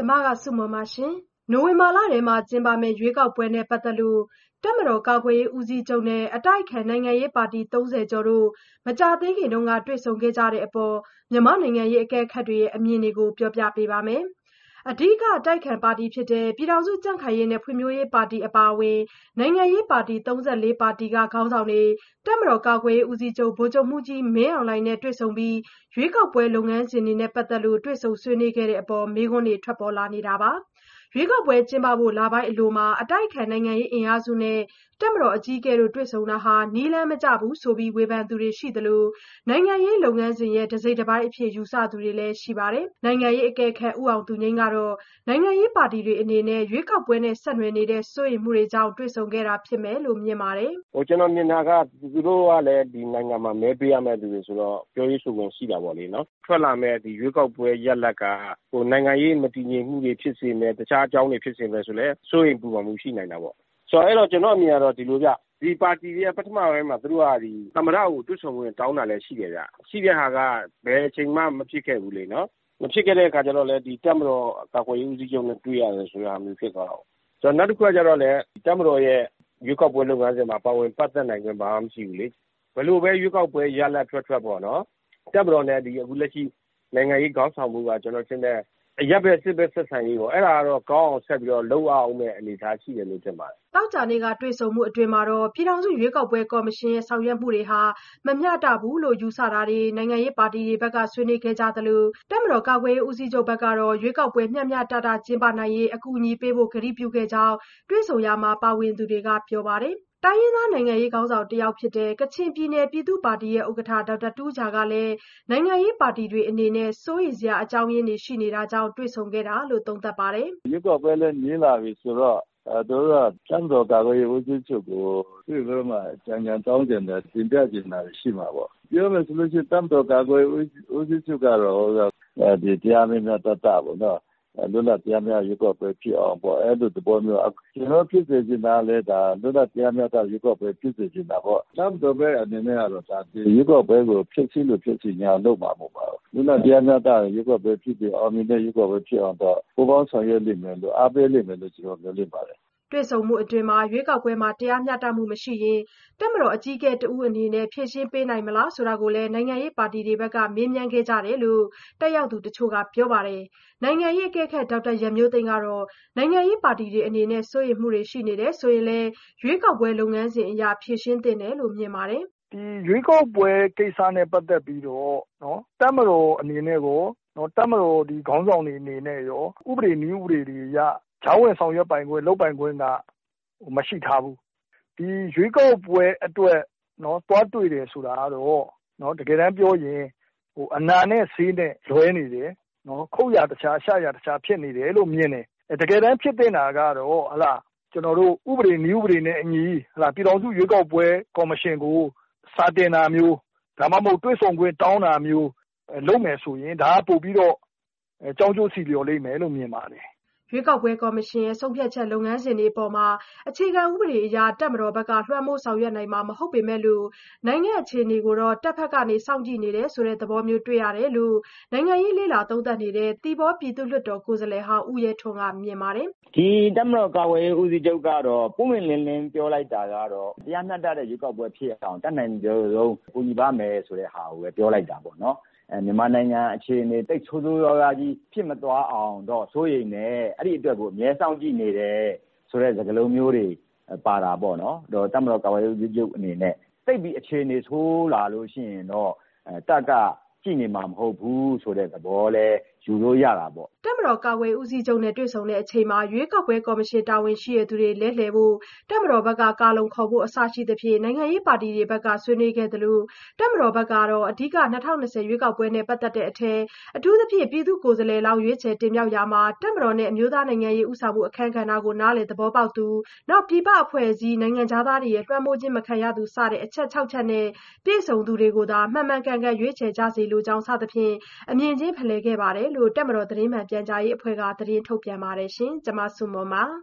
ကျမစုမွန်ပါ။နိုဝင်ဘာလထဲ ကျင်းပမယ့် ရွေးကောက်ပွဲနဲ့ ပတ်သက်လို့ တပ်မတော်ကာကွယ်ရေးဦးစီးချုပ်နဲ့ အတိုက်အခံ နိုင်ငံရေးပါတီ ၃၀ ကျော်တို့ မကြာသေးခင်က တွေ့ဆုံခဲ့ကြတဲ့အပေါ် မြန်မာ့နိုင်ငံရေး အကဲခတ်တွေရဲ့ အမြင်တွေကို ပြောပြပါမယ်။ အဓိက အတိုက်အခံပါတီဖြစ်တဲ့ ပြည်ထောင်စုကြံ့ခိုင်ရေးနဲ့ ဖွံ့ဖြိုးရေးပါတီ အပါအဝင် နိုင်ငံရေးပါတီ ၃၄ ပါတီက ခေါင်းဆောင်တွေ တပ်မတော်ကာကွယ်ရေးဦးစီးချုပ် ဗိုလ်ချုပ်မှူးကြီး မင်းအောင်လှိုင်နဲ့ တွေ့ဆုံပြီး ရွေးကောက်ပွဲလုပ်ငန်းစဉ်တွေနဲ့ ပတ်သက်လို့ တွေ့ဆုံဆွေးနွေးခဲ့တဲ့အပေါ် မေးခွန်းတွေ ထွက်ပေါ်လာနေတာပါ။ ရွေးကောက်ပွဲ ကျင်းပဖို့ လပိုင်းအလိုမှာ အတိုက်အခံ နိုင်ငံရေး အင်အားစုနဲ့ တပ်မတော် အကြီးအကဲတို့ တွေ့ဆုံတာဟာ နည်းလမ်းမကျဘူးဆိုပြီး ဝေဖန်သူတွေ ရှိသလို နိုင်ငံရေး လုပ်ငန်းစဉ်ရဲ့ တစိတ်တပိုင်းအဖြစ် ယူဆသူတွေလည်း ရှိပါတယ်။နိုင်ငံရေးအကဲခတ် ဦးအောင်သူငြိမ်းကတော့ နိုင်ငံရေးပါတီတွေ အနေနဲ့ ရွေးကောက်ပွဲနဲ့ ဆက်နွယ်နေတဲ့ စိုးရိမ်မှုတွေကြောင့် တွေ့ဆုံခဲ့တာ ဖြစ်မယ်လို့ မြင်ပါတယ်။“ကျနော်မြင်တာက သူတို့ကလည်း ဒီနိုင်ငံမှာ မဲပေးရမယ့်သူတွေဆိုတော့ ပြောရေးဆိုခွင့် ရှိတာပေါ့လေနော်။ထွက်လာမယ့် ရွေးကောက်ပွဲ ရလဒ်က နိုင်ငံရေး မတည်ငြိမ်မှုတွေ ဖြစ်စေမယ်၊တခြားအကြောင်းတွေဖြစ်စေမယ်ဆိုလည်း စိုးရိမ်ပူပန်မှုရှိနိုင်တာပေါ့။ဆိုတော့ ကျနော့်အမြင်ကတော့ ဒီလိုဗျ ဒီပါတီတွေက ပထမပိုင်းမှာ သူတို့က သမ္မတကို တွေ့ဆုံခွင့်တောင်းတာလည်း ရှိတယ်ဗျ။ရှိတဲ့ဟာက ဘယ်အချိန်မှ မဖြစ်ခဲ့ဘူးလေနော်။မဖြစ်ခဲ့တဲ့အခါကျတော့လည်း တပ်မတော်ကာကွယ်ရေးဦးစီးချုပ်နဲ့ တွေ့ရတယ်ဆိုတဲ့ဟာမျိုး ဖြစ်သွားတာကို။နောက်တခုကကျတော့လည်း တပ်မတော်ရဲ့ ရွေးကောက်ပွဲလုပ်ငန်းစဉ်မှာ ပါဝင်ပတ်သက်နိုင်ခွင့် ဘာမှမရှိဘူးလေ။ဘယ်လိုပဲ ရွေးကောက်ပွဲရလဒ်ထွက်ထွက်ပေါ့နော် တပ်မတော်နဲ့ အခုလက်ရှိ နိုင်ငံရေးခေါင်းဆောင်မှုက ကျနော်ထင်တယ် အရပ်ဘက် စစ်ဘက်ဆက်ဆံရေးပေါ့ အဲ့ဒါကတော့ ကောင်းအောင်ဆက်ပြီးတော့ လုပ်ရဦးမယ့် အနေအထားရှိတယ်လို့ ထင်ပါတယ်။”သောကြာနေ့က တွေ့ဆုံမှုအတွင်းပြည်ထောင်စုရွေးကောက်ပွဲကော်မရှင်ရဲ့ ဆောင်ရွက်မှုတွေဟာ မမျှတဘူးလို့ ယူဆတာတွေ နိုင်ငံရေးပါတီတွေဘက်က ဆွေးနွေးခဲ့ကြသလို တပ်မတော်ကာကွယ်ရေးဦးစီးချုပ်ကတော့ ရွေးကောက်ပွဲ မျှမျှတတ ကျင်းပနိုင်ရေး အကူအညီပေးဖို့ ကတိပြုခဲ့ကြောင်း တွေ့ဆုံရာမှာ ပါဝင်သူတွေက ပြောပါတယ်။ တိုင်းရင်းသား နိုင်ငံရေးခေါင်းဆောင်တယောက်ဖြစ်တဲ့ ကချင်ပြည်နယ် ပြည်သူ့ပါတီဥက္ကဋ္ဌ ဒေါက်တာတူးဂျာကလည်း နိုင်ငံရေးပါတီတွေအနေနဲ့ စိုးရိမ်စရာ အကြောင်းရင်းတွေ ရှိနေတာကြောင့် တွေ့ဆုံခဲ့တာလို့ သုံးသပ်ပါတယ်။“ရွေးကောက်ပွဲလည်း နီးလာပြီဆိုတော့ သူတို့က တပ်မတော်ကာကွယ်ရေးဦးစီးချုပ်ကို တွေ့ပြီးတော့မှ အကြံဉာဏ်တောင်းချင်တယ် တင်ပြချင်တာတွေ ရှိမှာပေါ့။ပြောမယ်ဆိုလို့ရှိရင် တပ်မတော်ကာကွယ်ရေးဦးစီးချုပ်ကတော့ တရားမျှမျှတတပေါ့နော် လွတ်လပ်တရားမျှတတဲ့ရွေးကောက်ပွဲဖြစ်အောင်ပေါ့အဲ့လိုသဘောမျိုးကျနော်တို့ဖြစ်စေချင်တာလည်းဒါလွတ်လပ်တရားမျှတတဲ့ရွေးကောက်ပွဲဖြစ်စေချင်တာပေါ့။တပ်မတော်ဘက်အနေနဲ့ကတော့ရွေးကောက်ပွဲကိုဖျက်ဆီးလိုဖျက်ဆီးလုပ်မှာမဟုတ်ပါဘူး။လွတ်လပ်တရားမျှတတဲ့ရွေးကောက်ပွဲဖြစ်ပြီးအောင်မြင်တဲ့ရွေးကောက်ပွဲဖြစ်အောင်တော့ပူးပေါင်းဆောင်ရွက်လိမ့်မယ်လို့အားပေးလိမ့်မယ်လို့ကျနော်မျှော်လင့်ပါတယ်။” တွေ့ဆုံမှုအတွင်း ရွေးကောက်ပွဲမှာ တရားမျှတမှုမရှိရင် တပ်မတော်အကြီးအကဲတဦးအနေနဲ့ ဖြေရှင်းပေးနိုင်မလားဆိုတာကိုလည်း နိုင်ငံရေးပါတီတွေဘက်က မေးမြန်းခဲ့ကြတယ်လို့ တက်ရောက်သူတချို့က ပြောပါတယ်။နိုင်ငံရေးအကဲခတ် ဒေါက်တာရန်မျိုးသိမ်းကတော့ နိုင်ငံရေးပါတီတွေအနေနဲ့ စိုးရိမ်မှုတွေ ရှိနေတယ်ဆိုရင်လည်း ရွေးကောက်ပွဲလုပ်ငန်းစဉ်အရ ဖြေရှင်းသင့်တယ်လို့ မြင်ပါတယ်။“ဒီရွေးကောက်ပွဲကိစ္စနဲ့ ပတ်သက်ပြီးတော့ တပ်မတော်အနေနဲ့ရော တပ်မတော်ခေါင်းဆောင်တွေအနေနဲ့ရော ဥပဒေ နည်းဥပဒေတွေအရ ကြားဝင်ဆောင်ရွက်ပိုင်ခွင့် လုပ်ပိုင်ခွင့်က မရှိထားဘူး။ဒီရွေးကောက်ပွဲအတွက် သွားတွေ့တယ်ဆိုတာကတော့ တကယ်တမ်းပြောရင် အနိုင်နဲ့ဆေးနဲ့ လွဲနေတယ်။ခုတ်ရာတခြား ရှရာတခြား ဖြစ်နေတယ်လို့ မြင်တယ်။တကယ်တမ်းဖြစ်သင့်တာကတော့ကျနော်တို့ဥပဒေ နည်းဥပဒေနဲ့အညီ ပြည်ထောင်စုရွေးကောက်ပွဲ ကော်မရှင်ကို စာတင်တာမျိုး ဒါမှမဟုတ် တွေ့ဆုံခွင့်တောင်းတာမျိုး လုပ်မယ်ဆိုရင် ဒါက ပိုပြီးတော့ ကြောင်းကျိုးဆီလျော်လိမ့်မယ်လို့ မြင်ပါတယ်။” ရွေးကောက်ပွဲကော်မရှင်ရဲ့ ဆုံးဖြတ်ချက် လုပ်ငန်းစဉ်တွေအပေါ် အခြေခံဥပဒေအရ တပ်မတော်ဘက်က လွှမ်းမိုးဆောင်ရွက်နိုင်မှာ မဟုတ်ပေမဲ့လို့ နိုင်ငံအခြေအနေကိုတော့ တပ်ဘက်က စောင့်ကြည့်နေတယ်ဆိုတဲ့ သဘောမျိုး တွေ့ရတယ်လို့ နိုင်ငံရေး လေ့လာသုံးသပ်နေတဲ့ သီပေါပြည်သူ့လွှတ်တော် ကိုယ်စားလှယ်ဟောင်း ဦးရဲထွန်းက မြင်ပါတယ်။“ဒီတပ်မတော်ကာကွယ်ရေးဦးစီးချုပ်ကတော့ ပွင့်ပွင့်လင်းလင်း ပြောလိုက်တာကတော့ တရားမျှတတဲ့ ရွေးကောက်ပွဲဖြစ်အောင် တတ်နိုင်ဆုံးကူညီပါ့မယ်ဆိုတဲ့ဟာကိုပဲ ပြောလိုက်တာပေါ့နော်။ မြန်မာနိုင်ငံအခြေအနေ သိပ်ဆိုးဆိုးရွားရွားကြီး ဖြစ်မသွားအောင်တော့ စိုးရိမ်တယ်။အဲ့ဒီအတွက်ကို အမြဲစောင့်ကြည့်နေတယ်ဆိုတဲ့ စကားလုံးမျိုးတွေ ပါတာပေါ့နော်။တပ်မတော်ကာကွယ်ရေးဦးစီးချုပ်အနေနဲ့ သိပ်ပြီး အခြေအနေဆိုးလာလို့ရှိရင်တော့ တပ်က ကြည့်နေမှာ မဟုတ်ဘူးဆိုတဲ့ သဘောလည်း ယူလို့ရတာပေါ့။”တပ်မတော်ကာကွယ်ရေးဦးစီးချုပ်နဲ့ တွေ့ဆုံချိန်မှာ ရွေးကောက်ပွဲကော်မရှင် တာဝန်ရှိသူတွေ လဲလှယ်ဖို့ တပ်မတော်ဘက်က ကာလုံခေါ်ဖို့ အစရှိသဖြင့် နိုင်ငံရေးပါတီတွေဘက်က ဆွေးနွေးခဲ့သလို တပ်မတော်ဘက်ကတော့ အဓိက ၂၀၂၀ ရွေးကောက်ပွဲနဲ့ ပတ်သက်တဲ့အထဲ အထူးသဖြင့် ပြည်သူ့ကိုယ်စားလှယ်လောင်း ရွေးချယ်တင်မြှောက်ရာမှာ တပ်မတော်နဲ့ အမျိုးသားနိုင်ငံရေး ဦးဆောင်မှုအခန်းကဏ္ဍကို နားလည်သဘောပေါက်သူ၊ပြည်ပအဖွဲ့အစည်း၊နိုင်ငံခြားသားတွေရဲ့ လွှမ်းမိုးခြင်းမခံရသူ စတဲ့ အချက် ၆ ချက်နဲ့ ပြည့်စုံသူတွေကိုသာ မှန်မှန်ကန်ကန် ရွေးချယ်ကြစေလိုကြောင်း စသဖြင့် အမြင်ချင်း ဖလှယ်ခဲ့တယ်လို့ တပ်မတော် သတင်းမှန်ပြန်ကြားရေးအဖွဲ့က သတင်းထုတ်ပြန်ပါတယ်။ကျွန်မဆုမွန်ပါ